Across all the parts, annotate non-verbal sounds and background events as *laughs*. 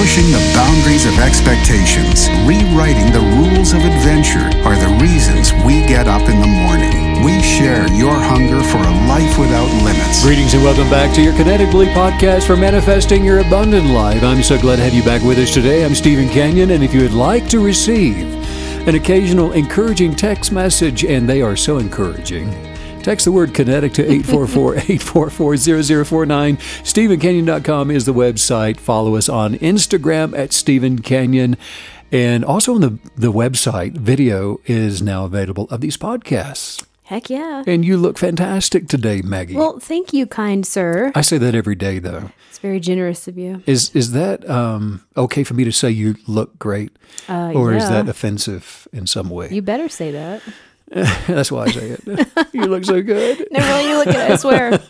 Pushing the boundaries of expectations, rewriting the rules of adventure are the reasons we get up in the morning. We share your hunger for a life without limits. Greetings and welcome back to your Kinetically podcast for manifesting your abundant life. I'm so glad to have you back with us today. I'm Steven Canyon, and if you would like to receive an occasional encouraging text message, and they are so encouraging. Text the word kinetic to 844-844-0049. *laughs* StevenCanyon.com is the website. Follow us on Instagram at Steven Canyon. And also on the, the website, video is now available of these podcasts. Heck yeah. And you look fantastic today, Maggie. Well, thank you, kind sir. I say that every day, though. It's very generous of you. Is is that um, okay for me to say you look great, Uh, or is that offensive in some way? You better say that. *laughs* That's why I say it. *laughs* you look so good. *laughs* No, really, you look it. I swear.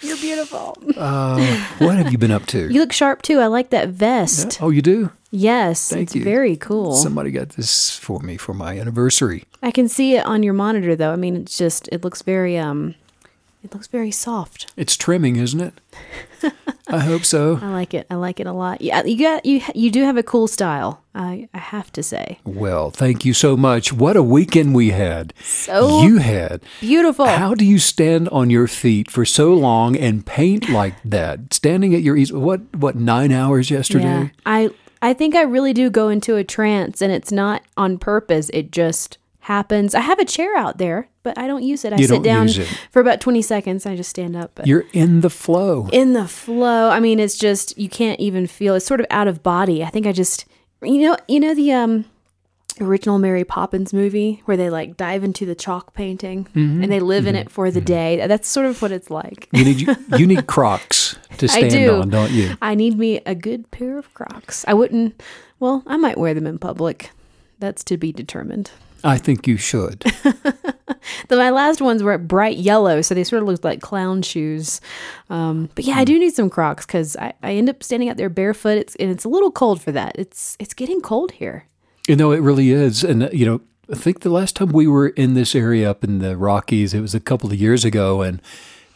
You're beautiful. Uh, what have you been up to? You look sharp too. I like that vest. oh, you do. Yes, Thank it's you. very cool. Somebody got this for me for my anniversary. I can see it on your monitor though. I mean, it's just it looks very um it looks very soft. It's trimming, isn't it? *laughs* I hope so. I like it. I like it a lot. Yeah, you got you you do have a cool style. I I have to say. Well, thank you so much. What a weekend we had. So you had. beautiful. How do you stand on your feet for so long and paint like that? Standing at your ease. What what nine hours yesterday? Yeah. I I think I really do go into a trance and it's not on purpose. It just happens. I have a chair out there, but I don't use it. I You sit down for about 20 seconds. I just stand up. You're in the flow. in the flow, I mean, it's just you can't even feel. It's sort of out of body. I think I just you know, you know the um original Mary Poppins movie where they like dive into the chalk painting Mm-hmm. and they live in it for the day. That's sort of what it's like. You need *laughs* you need Crocs to I stand do. on, don't you? I need me a good pair of Crocs. I wouldn't. Well, I might wear them in public. That's to be determined. I think you should. *laughs* My last ones were bright yellow, so they sort of looked like clown shoes. Um, but yeah, I do need some Crocs because I, I end up standing out there barefoot. It's and it's a little cold for that. It's it's getting cold here. You know, it really is. And, uh, you know, I think the last time we were in this area up in the Rockies, it was a couple of years ago. And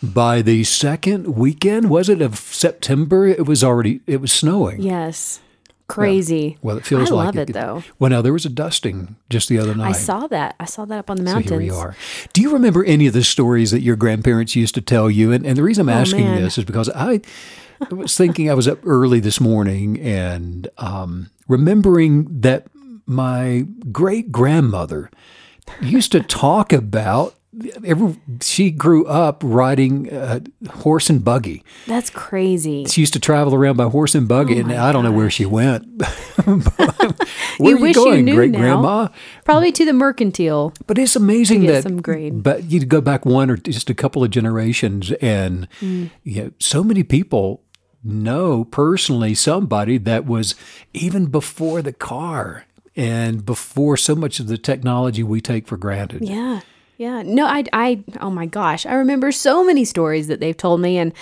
by the second weekend, was it, of September, it was already, it was snowing. Yes, crazy. Well, it feels like I like love it though. Well, now there was a dusting just the other night. I saw that. I saw that up on the mountains. So here we are. Do you remember any of the stories that your grandparents used to tell you? And, and the reason I'm asking Oh, this is because I was thinking I was up early this morning and um, remembering that my great grandmother used to talk about. Every, she grew up riding uh, horse and buggy. That's crazy. She used to travel around by horse and buggy, and I don't know where she went. *laughs* where You are wish you going, great now. grandma? Probably to the mercantile. But it's amazing that some grade. But you go back one or just a couple of generations, and Mm. you know, so many people know personally somebody that was even before the car and before so much of the technology we take for granted. Yeah. Yeah. No, I, I, oh my gosh. I remember so many stories that they've told me, and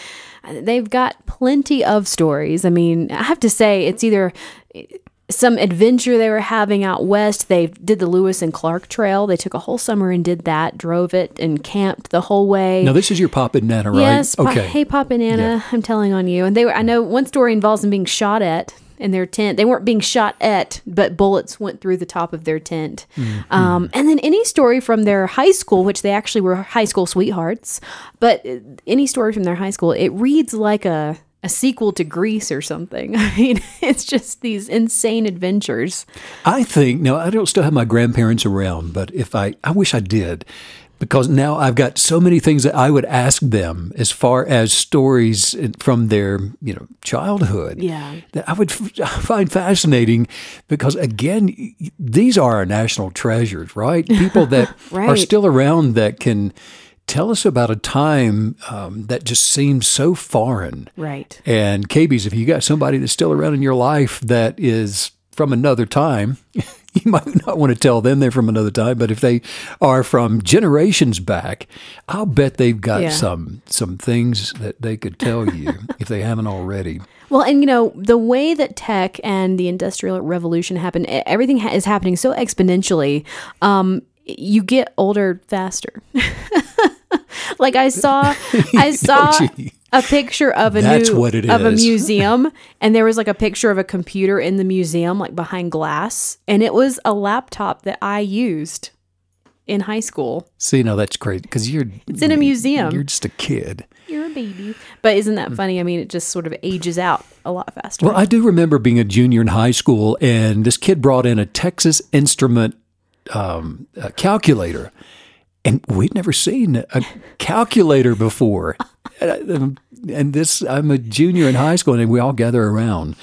uh, they've got plenty of stories. I mean, I have to say, it's either eh, some adventure they were having out west. They did the Lewis and Clark Trail. They took a whole summer and did that, drove it, and camped the whole way. Now this is your Pop and Nana, right? Yes. Pa- okay. hey, Pop and Nana, I'm telling on you. And they were. I know one story involves them being shot at in their tent. They weren't being shot at, but bullets went through the top of their tent. Mm-hmm. Um, and then any story from their high school, which they actually were high school sweethearts, but any story from their high school, it reads like a a sequel to Grease or something. *laughs* I mean, it's just these insane adventures. I think now I don't still have my grandparents around, but if I I wish I did because now I've got so many things that I would ask them as far as stories from their, you know, childhood. Yeah. That I would f- *laughs* find fascinating because again, these are our national treasures, right? *laughs* People that are still around that can tell us about a time um, that just seems so foreign. Right. And KBs, if you got somebody that's still around in your life that is from another time, *laughs* you might not want to tell them they're from another time, but if they are from generations back, I'll bet they've got Yeah. some some things that they could tell you *laughs* if they haven't already. Well, and you know, the way that tech and the industrial revolution happened, everything ha- is happening so exponentially. Um, you get older faster. *laughs* like I saw, I saw, gee. A picture of a That's new what it of a is. *laughs* museum and there was like a picture of a computer in the museum like behind glass and it was a laptop that I used in high school. See, no, that's great because you're It's in a museum. you're just a kid. You're a baby. But isn't that funny? I mean, it just sort of ages out a lot faster. Well, I do remember being a junior in high school, and this kid brought in a Texas Instrument um, a calculator, and we'd never seen a calculator before. And, um, and this, I'm a junior in high school, and we all gather around.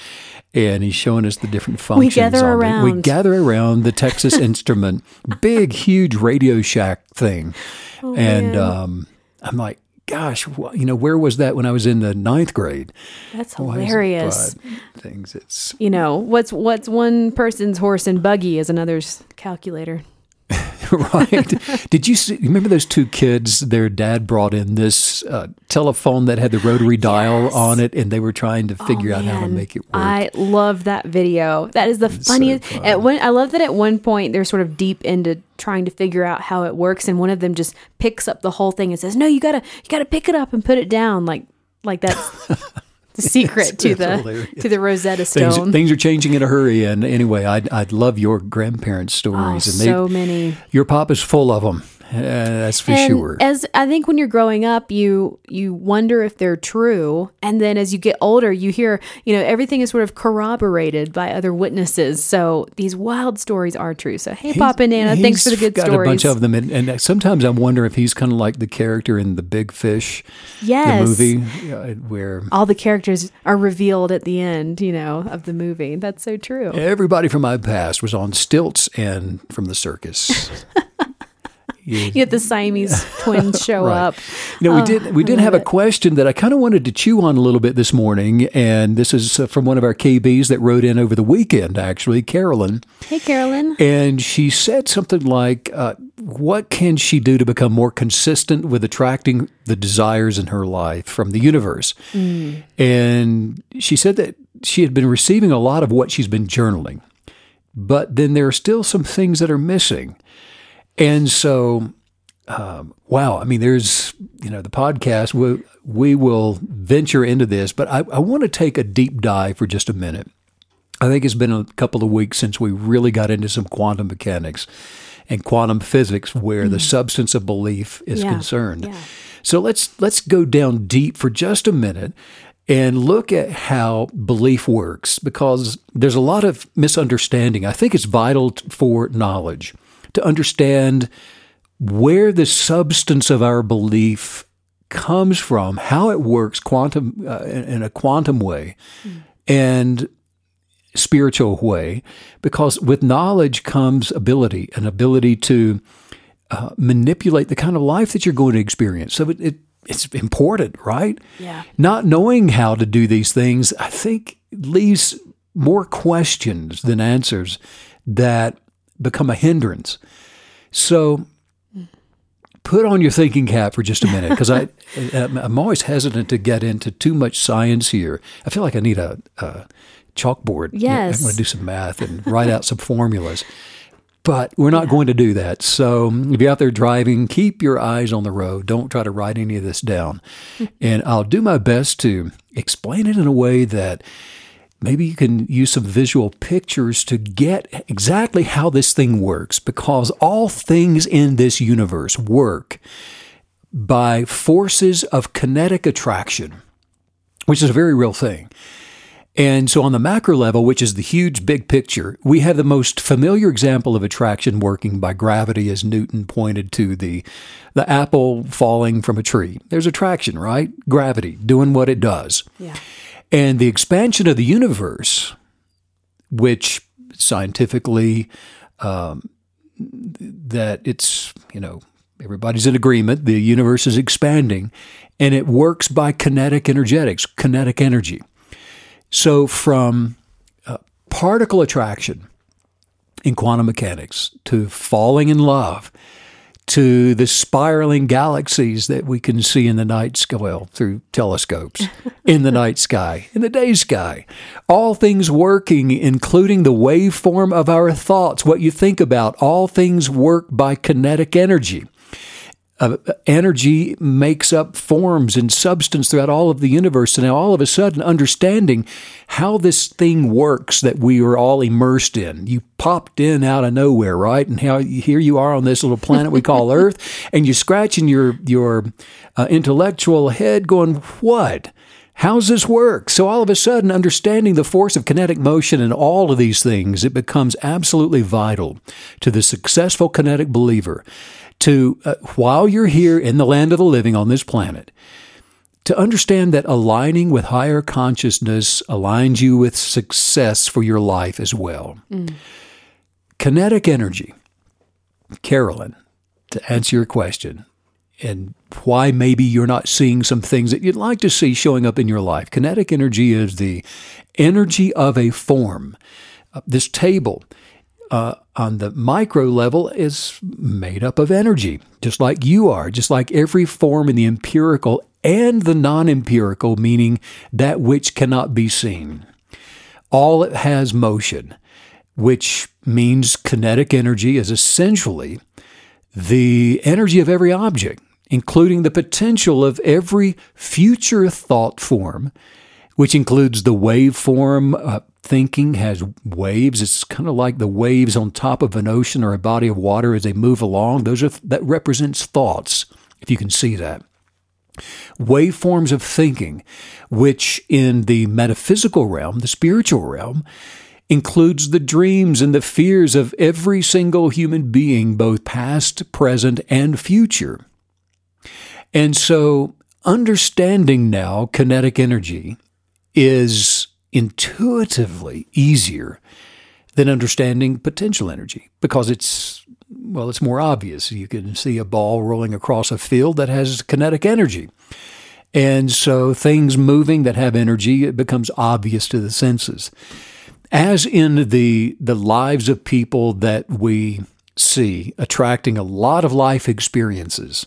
And he's showing us the different functions. We gather on it. We gather around the Texas *laughs* Instrument, big, huge Radio Shack thing, Oh, and um, I'm like, "Gosh, wh- you know, where was that when I was in the ninth grade?" That's it- hilarious. things it's You know, what's what's one person's horse and buggy is another's calculator. *laughs* right. Did you see, remember those two kids? Their dad brought in this uh, telephone that had the rotary dial Yes. on it, and they were trying to figure out how to make it work. I love that video. That is the so funniest. fun. at one, I love that at one point they're sort of deep into trying to figure out how it works, and one of them just picks up the whole thing and says, "No, you gotta, you gotta pick it up and put it down." Like, like that's *laughs* the secret to it's the hilarious. to the Rosetta Stone. things are changing in a hurry, and anyway, I'd, I'd love your grandparents' oh, stories, and they, so many. your pop is full of them. Uh, that's for and sure. as I think when you're growing up, you you wonder if they're true, and then as you get older, you hear you know everything is sort of corroborated by other witnesses. So these wild stories are true. So hey, Papa and Nana, thanks for the good got stories. a bunch of them, and, and sometimes I wonder if he's kind of like the character in the Big Fish, yes, the movie, uh, where all the characters are revealed at the end, you know, of the movie. That's so true. everybody from my past was on stilts and from the circus. *laughs* You- *laughs* get the Siamese *laughs* twins show Right. up. You know, we Oh, did we did have a question that I kind of wanted to chew on a little bit this morning, and this is uh, from one of our KBs that wrote in over the weekend, actually, Carolyn, Hey, Carolyn. and she said something like, uh, "What can she do to become more consistent with attracting the desires in her life from the universe?" And she said that she had been receiving a lot of what she's been journaling, but then there are still some things that are missing. And so, um, wow, I mean, there's, you know, the podcast, we, we will venture into this, but I, I want to take a deep dive for just a minute. I think it's been a couple of weeks since we really got into some quantum mechanics and quantum physics where the substance of belief is Mm. Yeah, concerned. yeah. So let's let's go down deep for just a minute and look at how belief works because there's a lot of misunderstanding. I think it's vital for knowledge to understand where the substance of our belief comes from, how it works quantum uh, in a quantum way, and spiritual way. Because with knowledge comes ability, an ability to uh, manipulate the kind of life that you're going to experience. So it, it it's important, right? Yeah. Not knowing how to do these things, I think, leaves more questions than answers that become a hindrance. So put on your thinking cap for just a minute because I *laughs* I'm always hesitant to get into too much science here. I feel like I need a, a chalkboard. Yes. I'm going to do some math and write out some formulas. But we're not going to do that. So if you're out there driving, keep your eyes on the road. Don't try to write any of this down. Hmm. and I'll do my best to explain it in a way that maybe you can use some visual pictures to get exactly how this thing works because all things in this universe work by forces of kinetic attraction, which is a very real thing. And so, on the macro level, which is the huge big picture, we have the most familiar example of attraction working by gravity, as Newton pointed to the, the apple falling from a tree. There's attraction, right? Gravity doing what it does. Yeah. And the expansion of the universe, which scientifically, um, that it's, you know, everybody's in agreement, the universe is expanding, and it works by kinetic energetics, kinetic energy. So, from uh, particle attraction in quantum mechanics to falling in love to the spiraling galaxies that we can see in the night sky, well, through telescopes, *laughs* in the night sky, in the day sky, all things working, including the waveform of our thoughts, what you think about, all things work by kinetic energy. Uh, energy makes up forms and substance throughout all of the universe. And now, all of a sudden, understanding how this thing works that we are all immersed in. You popped in out of nowhere, right? And how here you are on this little planet we call *laughs* Earth, and you're scratching your your uh, intellectual head, going, "What?" How's this work? So all of a sudden, understanding the force of kinetic motion and all of these things, it becomes absolutely vital to the successful kinetic believer to, uh, while you're here in the land of the living on this planet, to understand that aligning with higher consciousness aligns you with success for your life as well. Mm. Kinetic energy, Carolyn, to answer your question, and why maybe you're not seeing some things that you'd like to see showing up in your life. Kinetic energy is the energy of a form. Uh, this table uh, on the micro level is made up of energy, just like you are, just like every form in the empirical and the non empirical, meaning that which cannot be seen. All it has motion, which means kinetic energy is essentially the energy of every object, including the potential of every future thought form, which includes the waveform uh, thinking has waves. It's kind of like the waves on top of an ocean or a body of water as they move along. Those are that represents thoughts, if you can see that. Waveforms of thinking, which in the metaphysical realm, the spiritual realm, includes the dreams and the fears of every single human being, both past, present, and future. And so, understanding now kinetic energy is intuitively easier than understanding potential energy because it's well it's more obvious. You can see a ball rolling across a field that has kinetic energy. And so things moving that have energy it becomes obvious to the senses. As in the the lives of people that we see attracting a lot of life experiences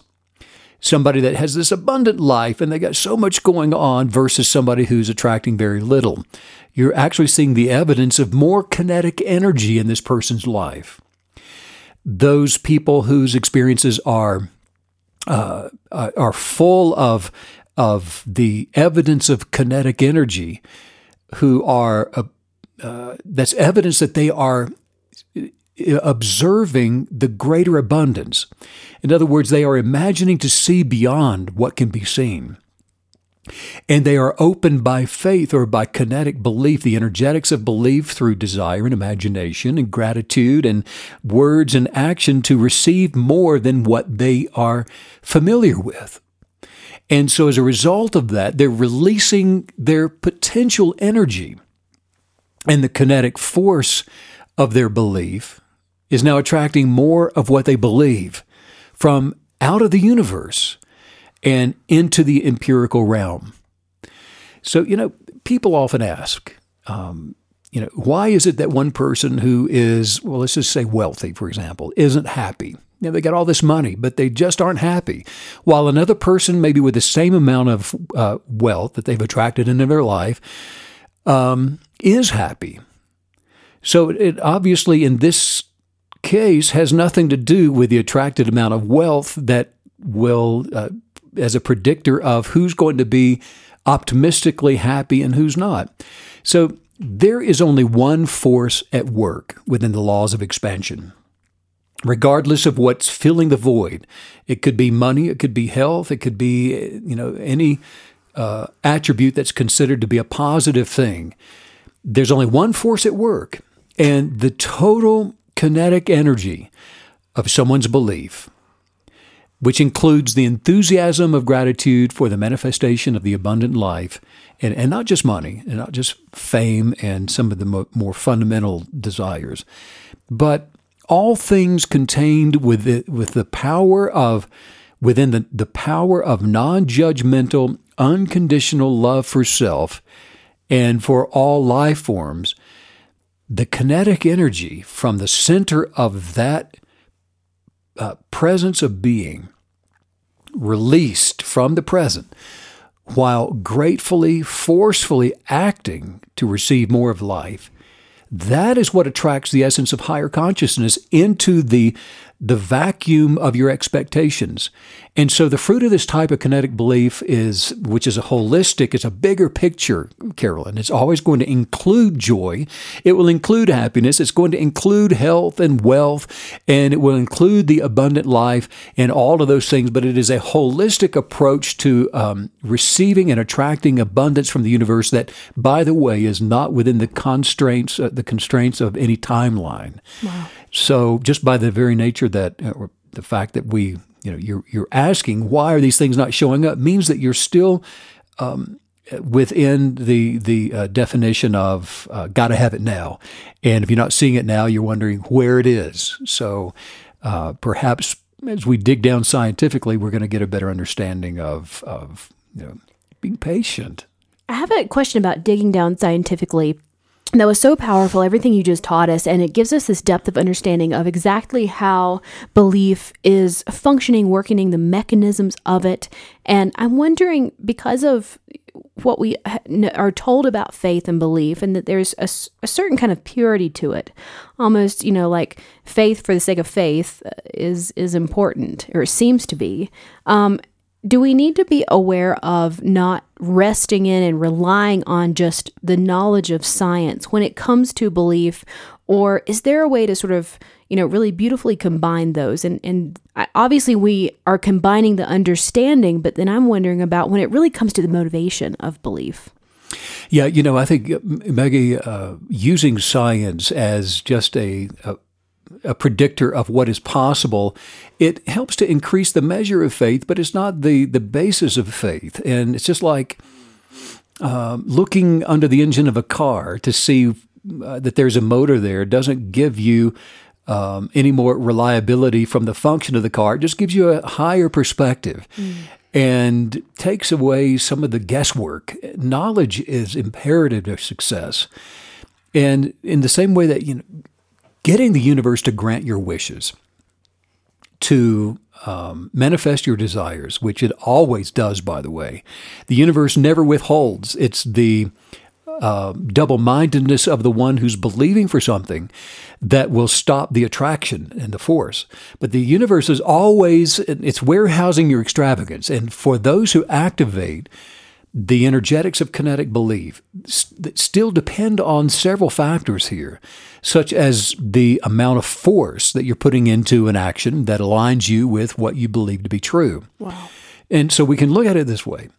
somebody that has this abundant life and they got so much going on versus somebody who's attracting very little. You're actually seeing the evidence of more kinetic energy in this person's life. Those people whose experiences are uh, uh are full of of the evidence of kinetic energy, who are uh, uh, that's evidence that they are observing the greater abundance. In other words, they are imagining to see beyond what can be seen. And they are open by faith or by kinetic belief, the energetics of belief through desire and imagination and gratitude and words and action to receive more than what they are familiar with. And so, as a result of that, they're releasing their potential energy and the kinetic force of their belief is now attracting more of what they believe from out of the universe and into the empirical realm. So, you know, people often ask, um, you know, why is it that one person who is, well, let's just say wealthy, for example, isn't happy? You know, they got all this money, but they just aren't happy. While another person, maybe with the same amount of uh, wealth that they've attracted into their life, um, is happy. So, it obviously, in this case has nothing to do with the attracted amount of wealth that will, uh, as a predictor of who's going to be optimistically happy and who's not. So there is only one force at work within the laws of expansion. Regardless of what's filling the void, it could be money, it could be health, it could be you know any uh, attribute that's considered to be a positive thing. There's only one force at work, and the total kinetic energy of someone's belief, which includes the enthusiasm of gratitude for the manifestation of the abundant life, and, and not just money, and not just fame and some of the mo- more fundamental desires, but all things contained with the, with the power of within the, the power of non-judgmental unconditional love for self and for all life forms the kinetic energy from the center of that uh, presence of being released from the present while gratefully, forcefully acting to receive more of life. That is what attracts the essence of higher consciousness into the, the vacuum of your expectations. And so the fruit of this type of kinetic belief is, which is a holistic, it's a bigger picture, Carolyn. It's always going to include joy. It will include happiness. It's going to include health and wealth, and it will include the abundant life and all of those things. But it is a holistic approach to um, receiving and attracting abundance from the universe that, by the way, is not within the constraints, uh, the constraints of any timeline. Wow. So just by the very nature that, uh, or the fact that we you know you're you're asking why are these things not showing up means that you're still um, within the the uh, definition of uh, got to have it now, and if you're not seeing it now, you're wondering where it is. So uh, perhaps as we dig down scientifically, we're going to get a better understanding of of you know being patient. I have a question about digging down scientifically that was so powerful, everything you just taught us, and it gives us this depth of understanding of exactly how belief is functioning, working the mechanisms of it. And I'm wondering, because of what we are told about faith and belief, and that there's a, a certain kind of purity to it, almost, you know, like faith for the sake of faith uh, is is important, or seems to be. Um, do we need to be aware of not resting in and relying on just the knowledge of science when it comes to belief? Or is there a way to sort of you know really beautifully combine those? And and obviously we are combining the understanding but then i'm wondering about when it really comes to the motivation of belief. Yeah you know i think uh, maggie uh, using science as just a, a a predictor of what is possible, it helps to increase the measure of faith, but it's not the, the basis of faith. And it's just like uh, looking under the engine of a car to see uh, that there's a motor there doesn't give you um, any more reliability from the function of the car. It just gives you a higher perspective. Mm. And takes away some of the guesswork. Knowledge is imperative to success. And in the same way that you know, getting the universe to grant your wishes, to um, manifest your desires, which it always does, by the way. The universe never withholds. It's the uh, double mindedness of the one who's believing for something that will stop the attraction and the force. But the universe is always, it's warehousing your extravagance. And for those who activate the energetics of kinetic belief that still depend on several factors here, such as the amount of force that you're putting into an action that aligns you with what you believe to be true. Wow. And so we can look at it this way.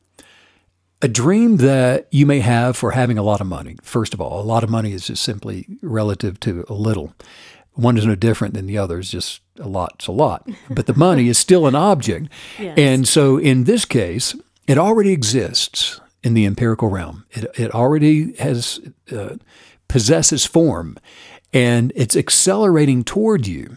A dream that you may have for having a lot of money. First of all, a lot of money is just simply relative to a little. One is no different than the other. It's just a lot's a lot. *laughs* But the money is still an object. Yes. And so in this case, it already exists in the empirical realm. It, it already has uh, possesses form, and it's accelerating toward you,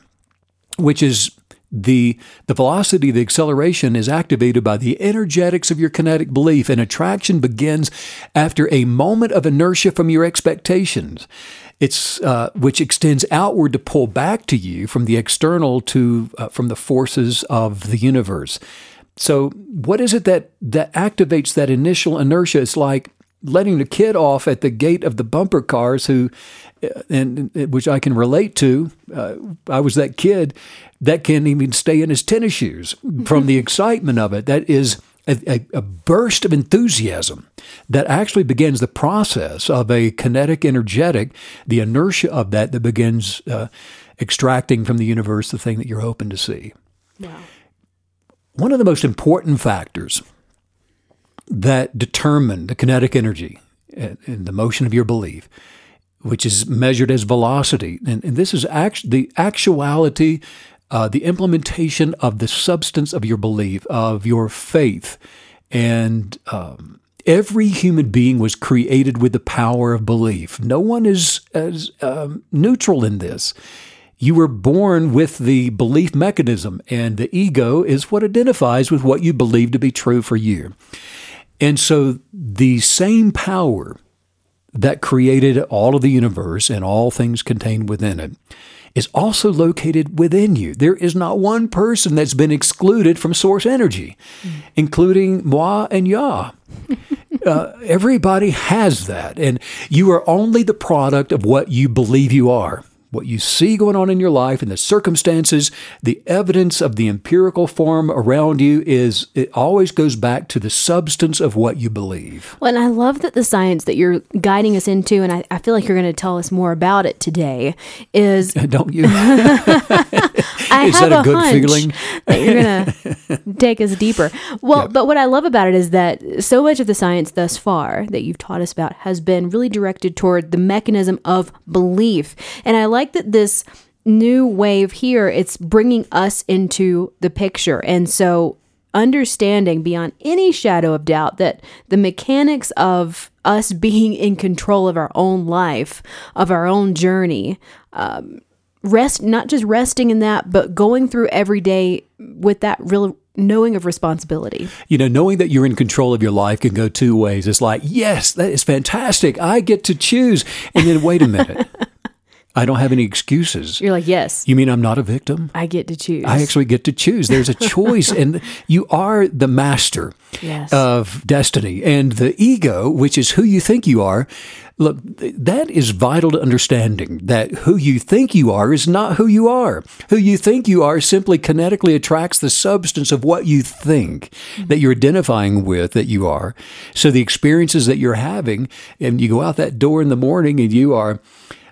which is the the velocity the acceleration is activated by the energetics of your kinetic belief and attraction begins after a moment of inertia from your expectations it's uh, which extends outward to pull back to you from the external to uh, from the forces of the universe so, what is it that that activates that initial inertia? It's like letting the kid off at the gate of the bumper cars who uh, and, which I can relate to. Uh, I was that kid that can't even stay in his tennis shoes from the *laughs* excitement of it. That is a, a, a, burst of enthusiasm that actually begins the process of a kinetic energetic, the inertia of that that begins uh, extracting from the universe the thing that you're hoping to see. Wow. One of the most important factors that determine the kinetic energy and the motion of your belief, which is measured as velocity, and, and this is act- the actuality, uh, the implementation of the substance of your belief, of your faith, and um, every human being was created with the power of belief. No one is as um, neutral in this. You were born with the belief mechanism, and the ego is what identifies with what you believe to be true for you. And so the same power that created all of the universe and all things contained within it is also located within you. There is not one person that's been excluded from source energy, mm. including moi and Yah. *laughs* uh, everybody has that, and you are only the product of what you believe you are what you see going on in your life and the circumstances, the evidence of the empirical form around you is it always goes back to the substance of what you believe. Well, and I love that the science that you're guiding us into, and I, I feel like you're going to tell us more about it today, is *laughs* Don't you? *laughs* *laughs* I Is have that a good hunch feeling? that you're gonna *laughs* take us deeper. Well, but what I love about it is that so much of the science thus far that you've taught us about has been really directed toward the mechanism of belief, and I like that this new wave here it's bringing us into the picture, and so understanding beyond any shadow of doubt that the mechanics of us *laughs* being in control of our own life, of our own journey, um, rest not just resting in that but going through every day with that real knowing of responsibility You know, knowing that you're in control of your life can go two ways. It's like, yes, that is fantastic. I get to choose. And then wait a minute. *laughs* I don't have any excuses. you're like yes You mean I'm not a victim? i get to choose I actually get to choose. There's a *laughs* choice, and you are the master Yes. of destiny. And the ego, which is who you think you are, look, that is vital to understanding that who you think you are is not who you are. Who you think you are simply kinetically attracts the substance of what you think that you're identifying with that you are. So the experiences that you're having, and you go out that door in the morning and you are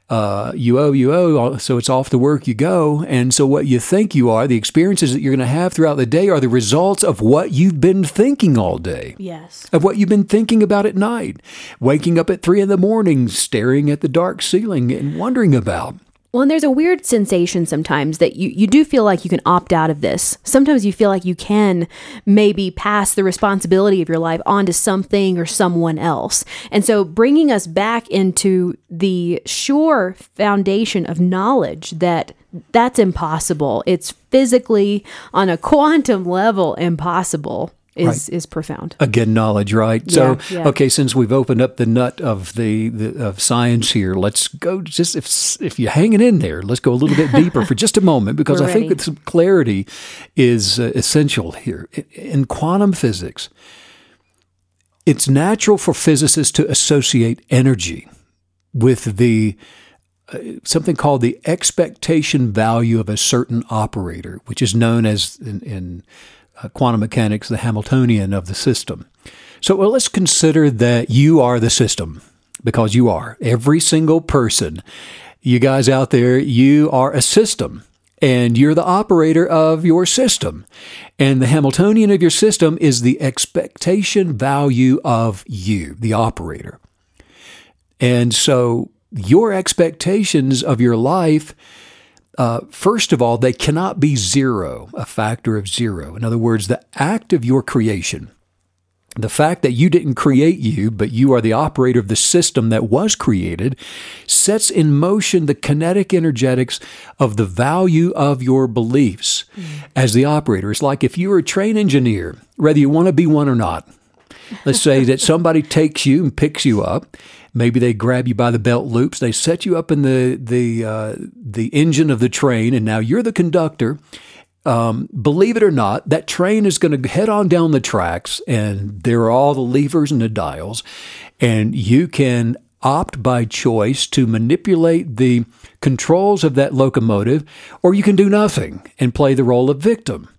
uh, you owe, you owe, so it's off to work you go. And so what you think you are, the experiences that you're going to have throughout the day are the results of what you've been thinking all day. yes Of what you've been thinking about at night, waking up at three in the morning, staring at the dark ceiling and wondering about. Well and there's a weird sensation sometimes that you, you do feel like you can opt out of this. Sometimes you feel like you can maybe pass the responsibility of your life onto something or someone else. And so bringing us back into the sure foundation of knowledge that that's impossible. It's physically on a *laughs* quantum level impossible is is profound Again, knowledge, right? so, Yeah, yeah. okay, since we've opened up the nut of the, the of science here, let's go. Just if if you're hanging in there, let's go a little bit deeper for just a moment because I think ready. that some clarity is uh, essential here in, in quantum physics. It's natural for physicists to associate energy with the uh, something called the expectation value of a certain operator, which is known as in, in uh, quantum mechanics the Hamiltonian of the system. So well, let's consider that you are the system because you are every single person. You guys out there, you are a system. And you're the operator of your system. And the Hamiltonian of your system is the expectation value of you, the operator. And so your expectations of your life, uh, first of all, they cannot be zero, a factor of zero. In other words, the act of your creation, the fact that you didn't create you, but you are the operator of the system that was created, sets in motion the kinetic energetics of the value of your beliefs as the operator. It's like if you were a train engineer, whether you want to be one or not, Let's say that somebody takes you and picks you up. Maybe they grab you by the belt loops. They set you up in the the uh, the engine of the train, and now you're the conductor. Um, believe it or not, that train is going to head on down the tracks, and there are all the levers and the dials, and you can opt by choice to manipulate the controls of that locomotive, or you can do nothing and play the role of victim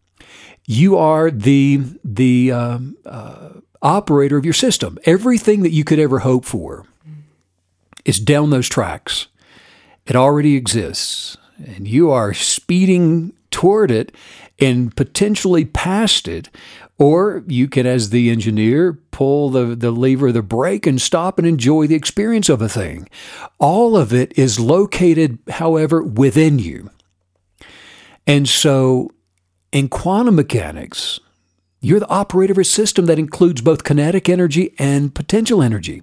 you are the the um, uh, operator of your system. Everything that you could ever hope for is down those tracks. It already exists, and you are speeding toward it and potentially past it. Or you can, as the engineer, pull the, the lever the brake and stop and enjoy the experience of a thing. All of it is located, however, within you. And so in quantum mechanics, you're the operator of a system that includes both kinetic energy and potential energy.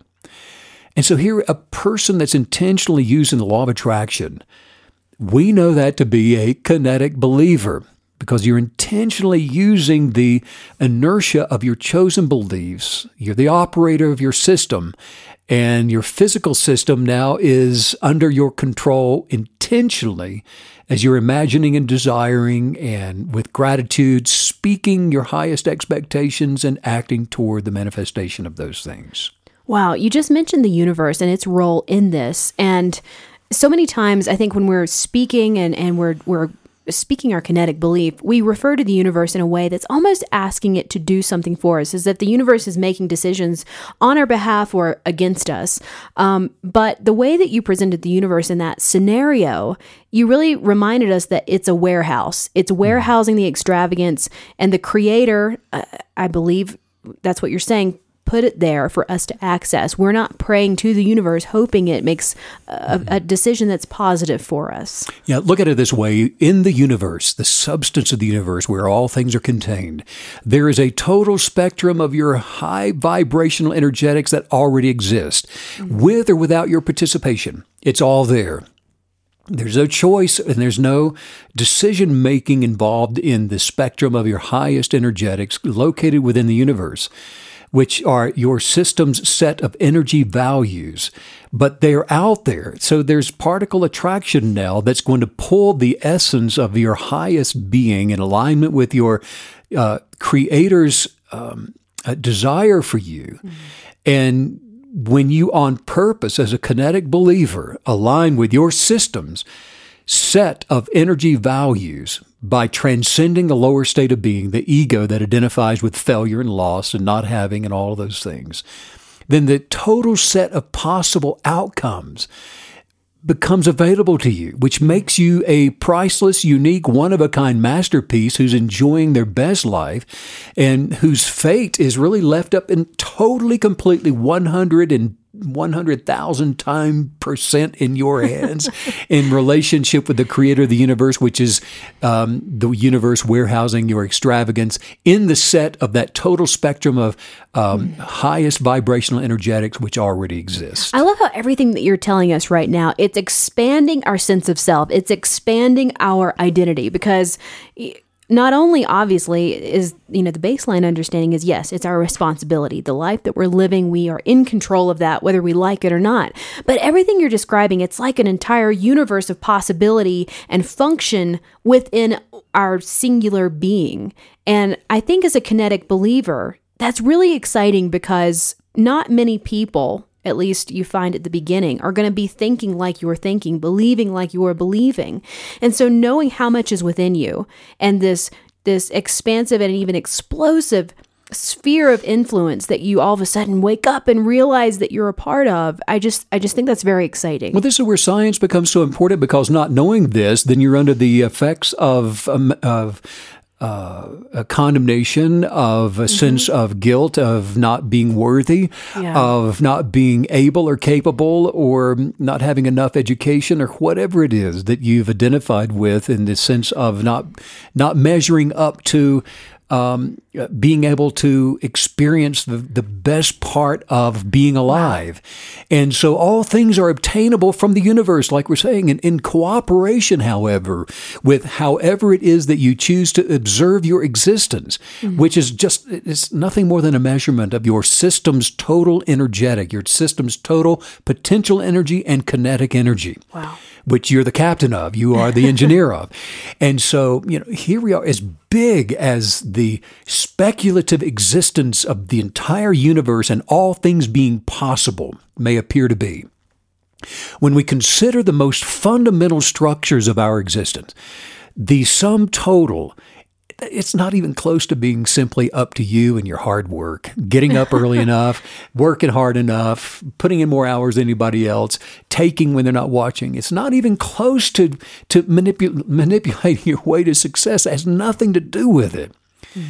And so here, a person that's intentionally using the law of attraction, we know that to be a kinetic believer because you're intentionally using the inertia of your chosen beliefs. You're the operator of your system, and your physical system now is under your control intentionally as you're imagining and desiring and with gratitude, speaking your highest expectations and acting toward the manifestation of those things. Wow, you just mentioned the universe and its role in this. And so many times I think when we're speaking and, and we're we're speaking our kinetic belief, we refer to the universe in a way that's almost asking it to do something for us, as if the universe is making decisions on our behalf or against us. Um, but the way that you presented the universe in that scenario, you really reminded us that it's a warehouse. It's warehousing the extravagance, and the creator, uh, I believe that's what you're saying, put it there for us to access. We're not praying to the universe, hoping it makes a, a, decision that's positive for us. Yeah, look at it this way in the universe, the substance of the universe where all things are contained, there is a total spectrum of your high vibrational energetics that already exist, mm-hmm. with or without your participation. It's all there. There's no choice and there's no decision making involved in the spectrum of your highest energetics located within the universe which are your system's set of energy values, but they're out there. So there's particle attraction now that's going to pull the essence of your highest being in alignment with your uh, creator's um, uh, desire for you. Mm-hmm. And when you, on purpose, as a kinetic believer, align with your system's set of energy values, by transcending the lower state of being, the ego that identifies with failure and loss and not having and all of those things, then the total set of possible outcomes becomes available to you, which makes you a priceless, unique, one of a kind masterpiece who's enjoying their best life and whose fate is really left up in totally, completely 100 and 100,000 time percent in your hands *laughs* in relationship with the creator of the universe, which is um, the universe warehousing your extravagance in the set of that total spectrum of um, highest vibrational energetics which already exists. I love how everything that you're telling us right now, it's expanding our sense of self. It's expanding our identity because not only obviously is you know the baseline understanding is yes it's our responsibility. The life that we're living we are in control of that whether we like it or not. But everything you're describing it's like an entire universe of possibility and function within our singular being. And i think as a kinetic believer that's really exciting because not many people at least you find at the beginning, are going to be thinking like you're thinking, believing like you're believing. And so knowing how much is within you and this this expansive and even explosive sphere of influence that you all of a sudden wake up and realize that you're a part of i just i just think that's very exciting well this is where science becomes so important because not knowing this then you're under the effects of um, of uh, a condemnation, of a mm-hmm. sense of guilt, of not being worthy, yeah. of not being able or capable, or not having enough education, or whatever it is that you've identified with in the sense of not not measuring up to um, being able to experience the, the best part of being alive. And so all things are obtainable from the universe, like we're saying, and in cooperation, however, with however it is that you choose to observe your existence, mm-hmm. which is just, it's nothing more than a measurement of your system's total energetic, your system's total potential energy and kinetic energy. Wow which you're the captain of, you are the engineer of. *laughs* And so, you know, here we are, as big as the speculative existence of the entire universe and all things being possible may appear to be. When we consider the most fundamental structures of our existence, the sum total it's not even close to being simply up to you and your hard work. Getting up early *laughs* enough, working hard enough, putting in more hours than anybody else, taking when they're not watching. It's not even close to to manipu- manipulating your way to success. It has nothing to do with it. Mm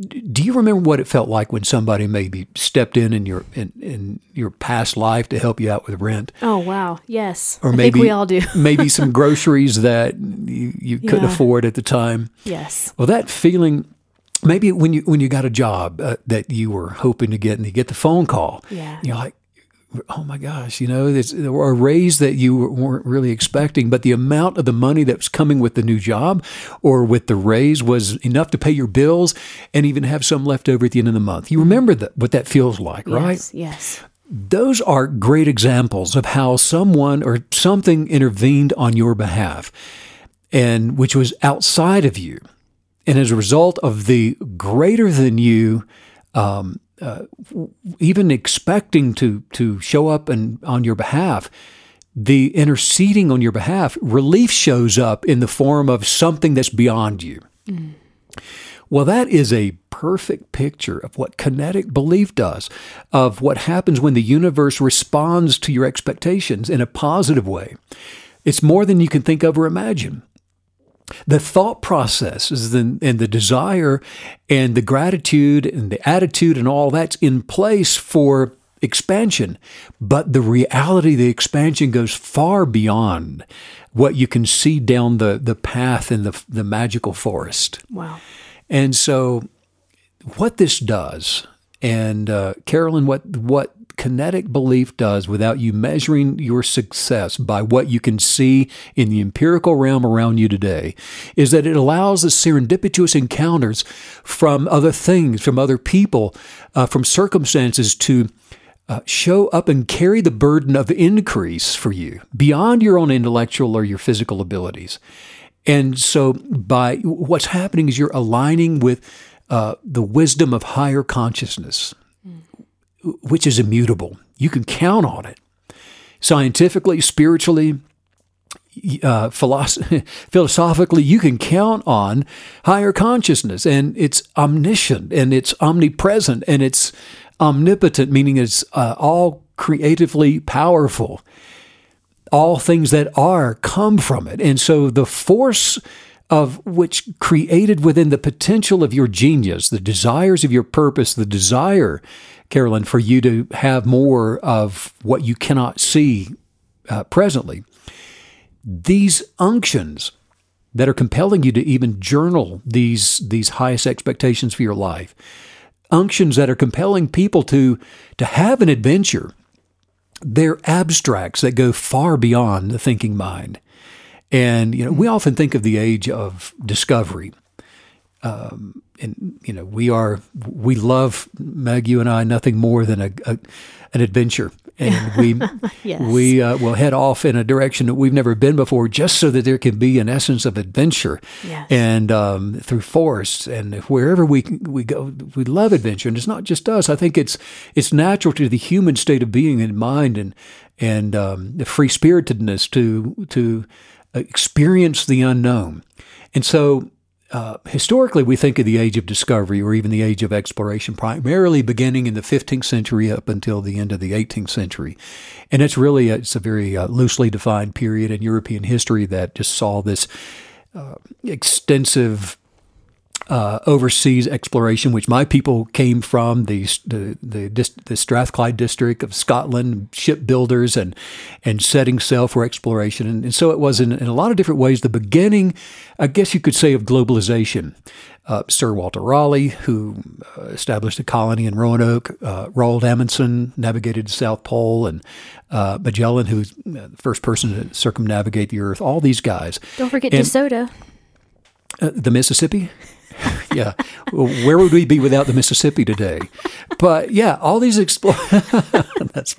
do you remember what it felt like when somebody maybe stepped in in your in, in your past life to help you out with rent? Oh wow, yes. Or I maybe we all do. *laughs* maybe some *laughs* groceries that you, you couldn't yeah. afford at the time. Yes. Well, that feeling. Maybe when you when you got a job uh, that you were hoping to get, and you get the phone call, yeah, you're like, oh my gosh, you know, there's a raise that you weren't really expecting, but the amount of the money that was coming with the new job or with the raise was enough to pay your bills and even have some left over at the end of the month. You remember that, what that feels like, yes, right? Yes. Those are great examples of how someone or something intervened on your behalf and which was outside of you. And as a result of the greater than you um, uh, even expecting to to show up and on your behalf, the interceding on your behalf, relief shows up in the form of something that's beyond you. Well, that is a perfect picture of what kinetic belief does, of what happens when the universe responds to your expectations in a positive way. It's more than you can think of or imagine. The thought process is the, and the desire and the gratitude and the attitude and all that's in place for expansion. But the reality, the expansion goes far beyond what you can see down the, the path in the, the magical forest. Wow. And so, what this does, and uh, Carolyn, what what kinetic belief does without you measuring your success by what you can see in the empirical realm around you today, is that it allows the serendipitous encounters from other things, from other people, uh, from circumstances to uh, show up and carry the burden of increase for you beyond your own intellectual or your physical abilities. And so, by what's happening is you're aligning with uh, the wisdom of higher consciousness, which is immutable. You can count on it. Scientifically, spiritually, uh, philosoph- *laughs* philosophically, you can count on higher consciousness, and it's omniscient, and it's omnipresent, and it's omnipotent, meaning it's uh, all creatively powerful all things that are come from it. And so the force of which created within the potential of your genius, the desires of your purpose, the desire, Carolyn, for you to have more of what you cannot see uh, presently, these unctions that are compelling you to even journal these these highest expectations for your life, unctions that are compelling people to to have an adventure they're abstracts that go far beyond the thinking mind. And you know, we often think of the age of discovery. Um, and you know, we are we love Meg, you and I, nothing more than a, a an adventure, and we *laughs* Yes. we uh, will head off in a direction that we've never been before, just so that there can be an essence of adventure. Yes. And um, through forests and wherever we we go, we love adventure, and it's not just us. I think it's it's natural to the human state of being and mind, and and um, the free spiritedness to to experience the unknown. And so uh, historically, we think of the age of discovery or even the age of exploration primarily beginning in the 15th century up until the end of the 18th century. And it's really a, it's a very uh, loosely defined period in European history that just saw this uh, extensive uh, overseas exploration, which my people came from the the the, the Strathclyde district of Scotland, shipbuilders and and setting sail for exploration, and, and so it was in, in a lot of different ways the beginning, I guess you could say, of globalization. Uh, Sir Walter Raleigh, who uh, established a colony in Roanoke, uh, Roald Amundsen navigated the South Pole, and uh, Magellan, who's the first person to circumnavigate the Earth. All these guys. Don't forget And- DeSoto. Uh, the Mississippi? *laughs* yeah. Where would we be without the Mississippi today? But yeah, all these explorers, *laughs* that's.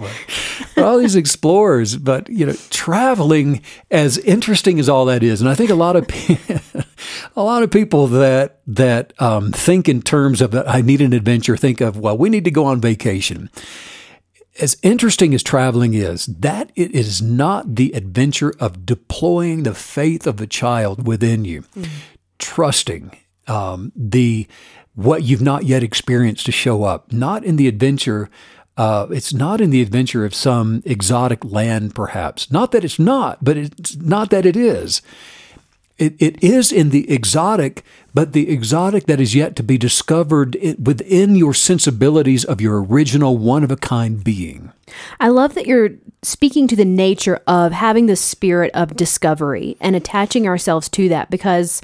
All these explorers, but you know, traveling as interesting as all that is. And I think a lot of *laughs* a lot of people that that um, think in terms of I need an adventure think of, well, we need to go on vacation as interesting as traveling is, that it is not the adventure of deploying the faith of the child within you, trusting um, the what you've not yet experienced to show up. Not in the adventure. Uh, it's not in the adventure of some exotic land, perhaps. Not that it's not, but it's not that it is. It, it is in the exotic, but the exotic that is yet to be discovered within your sensibilities of your original one of a kind being. I love that you're speaking to the nature of having the spirit of discovery and attaching ourselves to that because,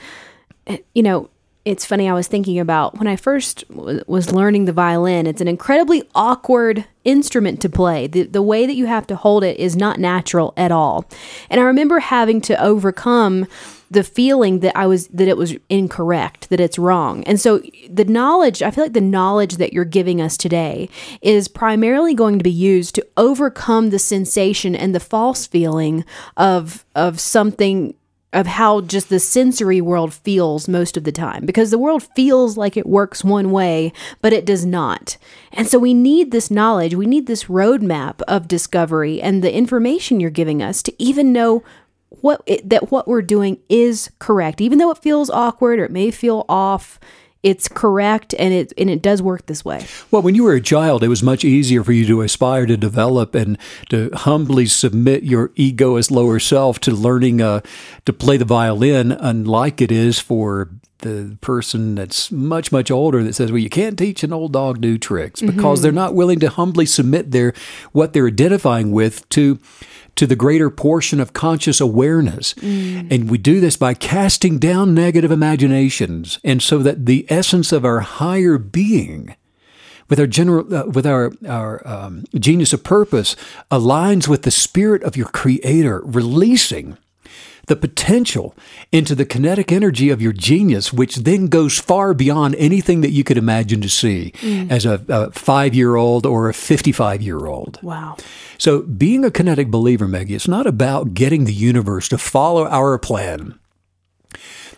you know, it's funny. I was thinking about when I first w- was learning the violin, it's an incredibly awkward instrument to play. The, the way that you have to hold it is not natural at all. And I remember having to overcome the feeling that I was that it was incorrect, that it's wrong. And so the knowledge, I feel like the knowledge that you're giving us today is primarily going to be used to overcome the sensation and the false feeling of of something of how just the sensory world feels most of the time because the world feels like it works one way, but it does not. And so we need this knowledge, we need this roadmap of discovery and the information you're giving us to even know what it, that what we're doing is correct, even though it feels awkward or it may feel off it's correct and it and it does work this way. Well, when you were a child, it was much easier for you to aspire to develop and to humbly submit your ego as lower self to learning uh, to play the violin, unlike it is for the person that's much much older that says well you can't teach an old dog new tricks because mm-hmm. they're not willing to humbly submit their what they're identifying with to to the greater portion of conscious awareness. Mm. And we do this by casting down negative imaginations. And so that the essence of our higher being, with our general, uh, with our, our um, genius of purpose, aligns with the spirit of your creator, releasing the potential into the kinetic energy of your genius, which then goes far beyond anything that you could imagine to see mm. as a, a five year old or a 55 year old. Wow. So, being a kinetic believer, Maggie, it's not about getting the universe to follow our plan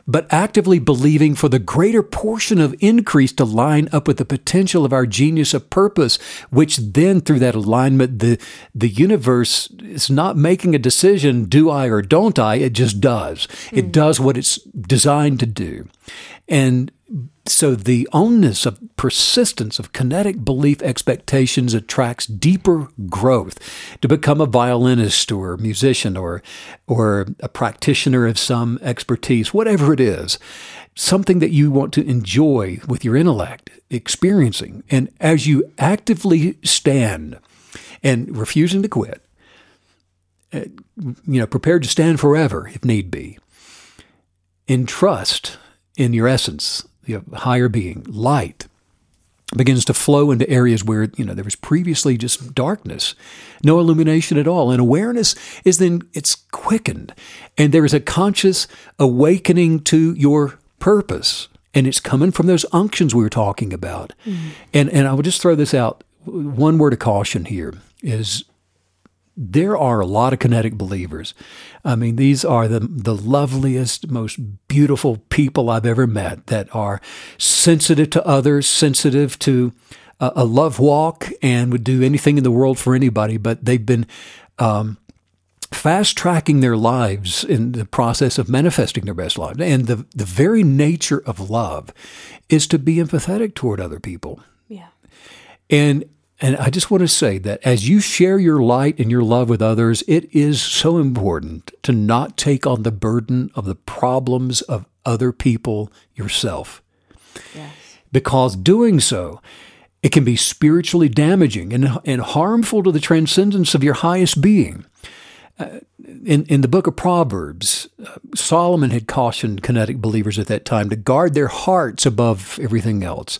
but actively believing for the greater portion of increase to line up with the potential of our genius of purpose, which then through that alignment, the, the universe is not making a decision, do I or don't I? It just does. Mm. It does what it's designed to do. And so the onus of persistence of kinetic belief expectations attracts deeper growth. To become a violinist or musician or or a practitioner of some expertise whatever it is something that you want to enjoy with your intellect experiencing. And as you actively stand and refusing to quit uh, you know prepared to stand forever if need be in trust in your essence the higher being, light, begins to flow into areas where you know there was previously just darkness no illumination at all and awareness is then it's quickened and there is a conscious awakening to your purpose and it's coming from those unctions we were talking about mm. and and i would just throw this out one word of caution here is there are a lot of kinetic believers. I mean, these are the, the loveliest, most beautiful people I've ever met that are sensitive to others, sensitive to a, a love walk, and would do anything in the world for anybody. But they've been um, fast tracking their lives in the process of manifesting their best lives. And the, the very nature of love is to be empathetic toward other people. Yeah. And and I just want to say that as you share your light and your love with others, it is so important to not take on the burden of the problems of other people yourself. Yes. Because doing so, it can be spiritually damaging and, and harmful to the transcendence of your highest being. Uh, in, in the book of Proverbs, uh, Solomon had cautioned kinetic believers at that time to guard their hearts above everything else.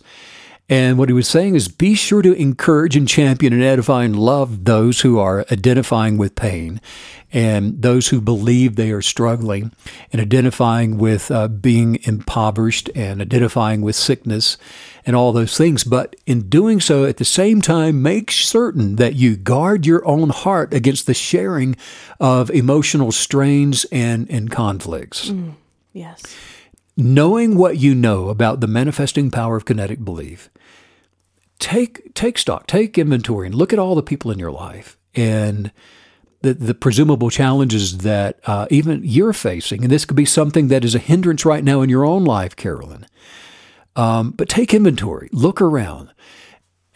And what he was saying is be sure to encourage and champion and edify and love those who are identifying with pain and those who believe they are struggling and identifying with uh, being impoverished and identifying with sickness and all those things. But in doing so, at the same time, make certain that you guard your own heart against the sharing of emotional strains and, and conflicts. Mm, yes. Knowing what you know about the manifesting power of kinetic belief, take take stock, take inventory, and look at all the people in your life and the, the presumable challenges that uh, even you're facing. And this could be something that is a hindrance right now in your own life, Carolyn. Um, but take inventory, look around,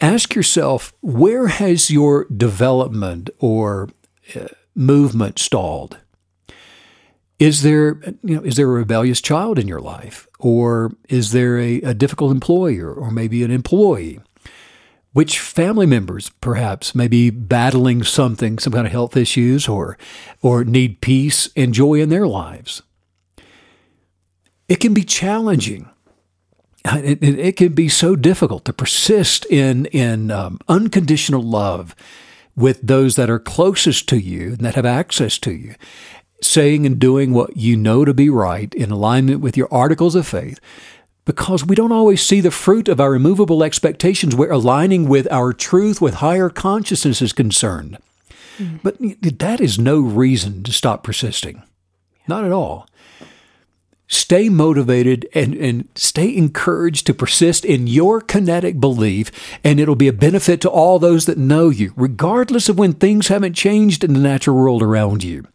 ask yourself where has your development or uh, movement stalled? Is there, you know, is there a rebellious child in your life? Or is there a, a difficult employer or maybe an employee? Which family members perhaps may be battling something, some kind of health issues or, or need peace and joy in their lives? It can be challenging. It, it, it can be so difficult to persist in, in um, unconditional love with those that are closest to you and that have access to you saying and doing what you know to be right in alignment with your articles of faith because we don't always see the fruit of our immovable expectations. We're aligning with our truth, with higher consciousness is concerned. Mm-hmm. But that is no reason to stop persisting. Not at all. Stay motivated and, and stay encouraged to persist in your kinetic belief, and it'll be a benefit to all those that know you, regardless of when things haven't changed in the natural world around you.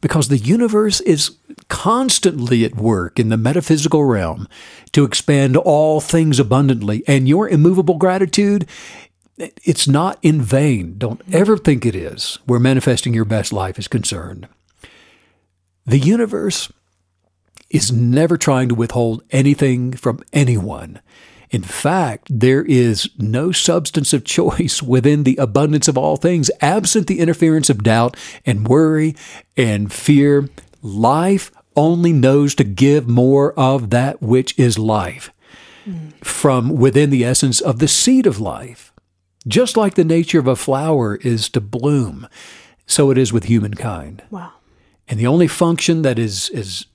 Because the universe is constantly at work in the metaphysical realm to expand all things abundantly, and your immovable gratitude it's not in vain. Don't mm-hmm. ever think it is where manifesting your best life is concerned. The universe is never trying to withhold anything from anyone. In fact, there is no substance of *laughs* choice within the abundance of all things, absent the interference of doubt and worry and fear. Life only knows to give more of that which is life mm. from within the essence of the seed of life. Just like the nature of a flower is to bloom, so it is with humankind. Wow. And the only function that is, is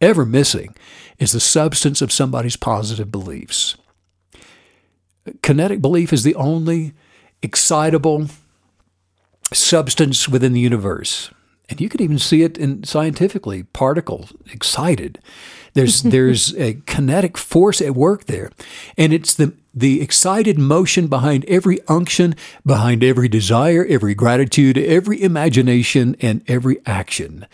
ever missing is the substance of somebody's positive beliefs. Kinetic belief is the only excitable substance within the universe. And you can even see it in scientifically, particles excited. There's *laughs* there's a kinetic force at work there. And it's the the excited motion behind every unction, behind every desire, every gratitude, every imagination, and every action.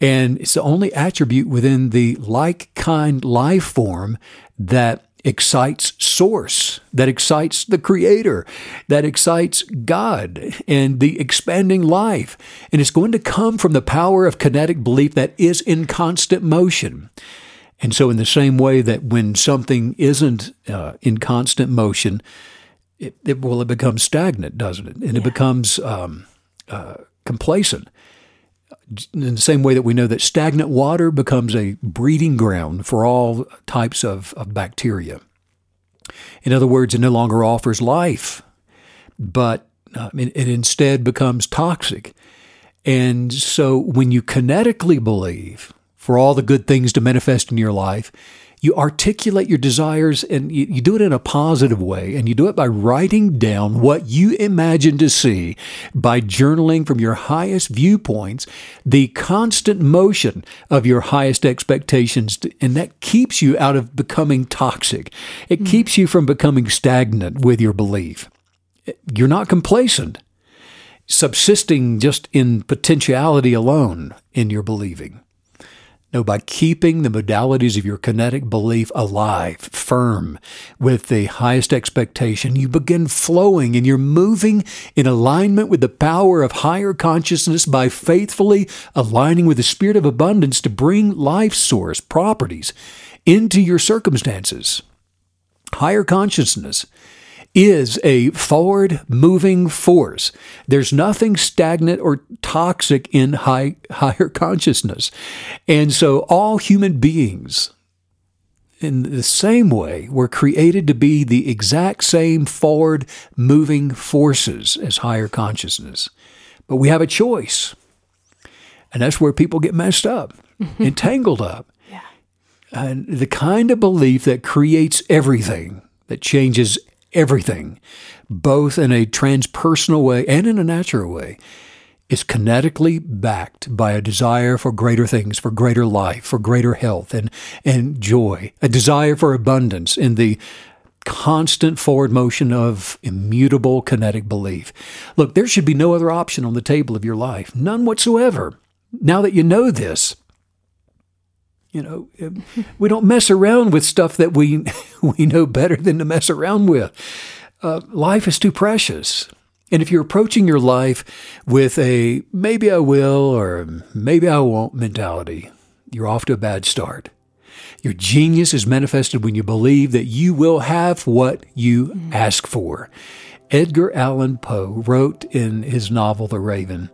And it's the only attribute within the like kind life form that excites source, that excites the creator, that excites God and the expanding life. And it's going to come from the power of kinetic belief that is in constant motion. And so, in the same way that when something isn't uh, in constant motion, it, it, well, it becomes stagnant, doesn't it? And yeah. it becomes um, uh, complacent in the same way that we know that stagnant water becomes a breeding ground for all types of, of bacteria. In other words, it no longer offers life, but uh, it, it instead becomes toxic. And so when you kinetically believe for all the good things to manifest in your life, you articulate your desires and you, you, do it in a positive way. And you do it by writing down what you imagine to see, by journaling from your highest viewpoints, the constant motion of your highest expectations. And that keeps you out of becoming toxic. It mm-hmm. keeps you from becoming stagnant with your belief. You're not complacent, subsisting just in potentiality alone in your believing. No, by keeping the modalities of your kinetic belief alive, firm, with the highest expectation, you begin flowing and you're moving in alignment with the power of higher consciousness by faithfully aligning with the spirit of abundance to bring life source properties into your circumstances. Higher consciousness is a forward moving force. There's nothing stagnant or toxic in high, higher consciousness. And so all human beings, in the same way, were created to be the exact same forward moving forces as higher consciousness. But we have a choice. And that's where people get messed up, mm-hmm. entangled up. Yeah. And the kind of belief that creates everything, that changes everything, both in a transpersonal way and in a natural way, is kinetically backed by a desire for greater things, for greater life, for greater health and, and joy, a desire for abundance in the constant forward motion of immutable kinetic belief. Look, there should be no other option on the table of your life, none whatsoever. Now that you know this, you know, we don't mess around with stuff that we *laughs* we know better than to mess around with. Uh, life is too precious. And if you're approaching your life with a maybe I will or maybe I won't mentality, you're off to a bad start. Your genius is manifested when you believe that you will have what you mm. ask for. Edgar Allan Poe wrote in his novel The Raven,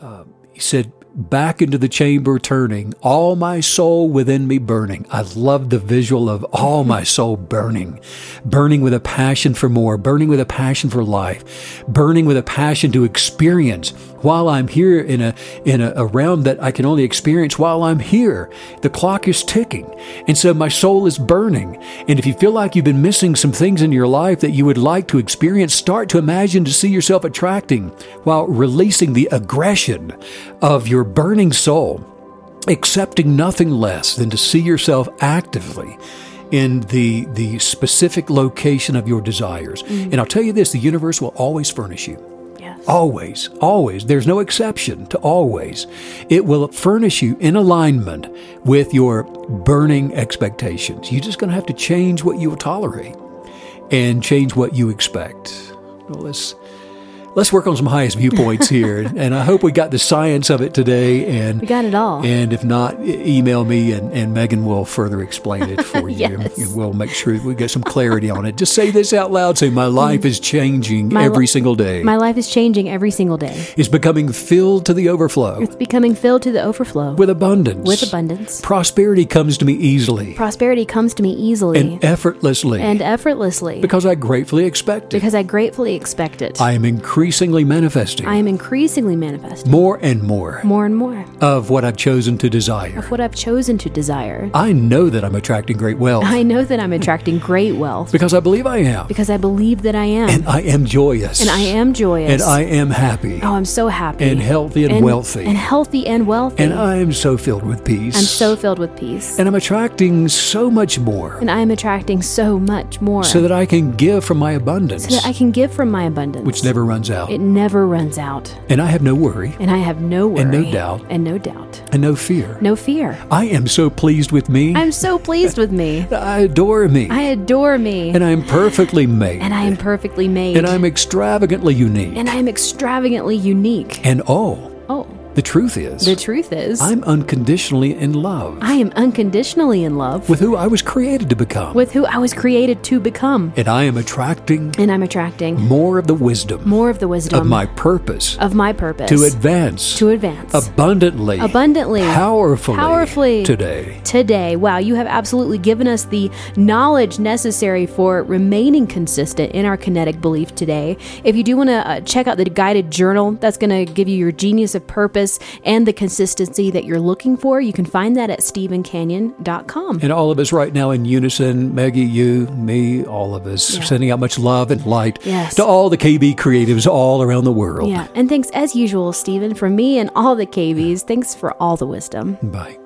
uh, he said, back into the chamber turning, all my soul within me burning. I love the visual of all my soul burning, burning with a passion for more, burning with a passion for life, burning with a passion to experience while I'm here in a in a, a realm that I can only experience while I'm here. The clock is ticking. And so my soul is burning. And if you feel like you've been missing some things in your life that you would like to experience, start to imagine to see yourself attracting while releasing the aggression of your burning soul accepting nothing less than to see yourself actively in the the specific location of your desires. Mm. And I'll tell you this, the universe will always furnish you. Always, always. There's no exception to always. It will furnish you in alignment with your burning expectations. You're just going to have to change what you will tolerate and change what you expect. Well, let's let's work on some highest viewpoints here, *laughs* and I hope we got the science of it today. And We got it all. and if not, email me, and, and Megan will further explain it *laughs* for you. Yes. And We'll make sure we get some clarity on it. Just say this out loud. Say, my life is changing My every li- single day. My life is changing every single day. It's becoming filled to the overflow It's becoming filled to the overflow with abundance. with abundance. Prosperity comes to me easily Prosperity comes to me easily and effortlessly and effortlessly because I gratefully expect it. because I gratefully expect it. I am increasingly manifesting I am increasingly manifesting more and more more and more of what I've chosen to desire. of what I've chosen to desire. I know that I'm attracting great wealth I know that I'm attracting great wealth because I believe I am. because I believe that I am. And I am joyous. And I am joyous. And I am happy. Oh, I'm so happy. And healthy and wealthy. And healthy and wealthy. And I am so filled with peace. I'm so filled with peace. And I'm attracting so much more And I am attracting so much more so that I can give from my abundance, so that I can give from my abundance. which never runs out. It never runs out. and I have no worry And I have no worry. And no doubt. And no doubt. and no fear. No fear. I am so pleased with me. I'm so pleased with me. *laughs* I adore me. I adore me. and I am perfectly made. and I am perfectly made. And I'm extravagantly unique. and I am extravagantly unique. and oh, Oh, the truth is, the truth is, I'm unconditionally in love I am unconditionally in love with who I was created to become. with who I was created to become. and I am attracting And I'm attracting more of the wisdom more of the wisdom of my purpose of my purpose to advance to advance abundantly, abundantly, powerfully, powerfully today. Today, wow, you have absolutely given us the knowledge necessary for remaining consistent in our kinetic belief today. If you do want to uh, check out the guided journal, that's going to give you your genius of purpose and the consistency that you're looking for. You can find that at StevenCanyon.com. And all of us right now in unison, Maggie, you, me, all of us, Yeah. sending out much love and light Yes. to all the KB creatives all around the world. Yeah, and thanks as usual, Steven, for me and all the KBs. Thanks for all the wisdom. Bye.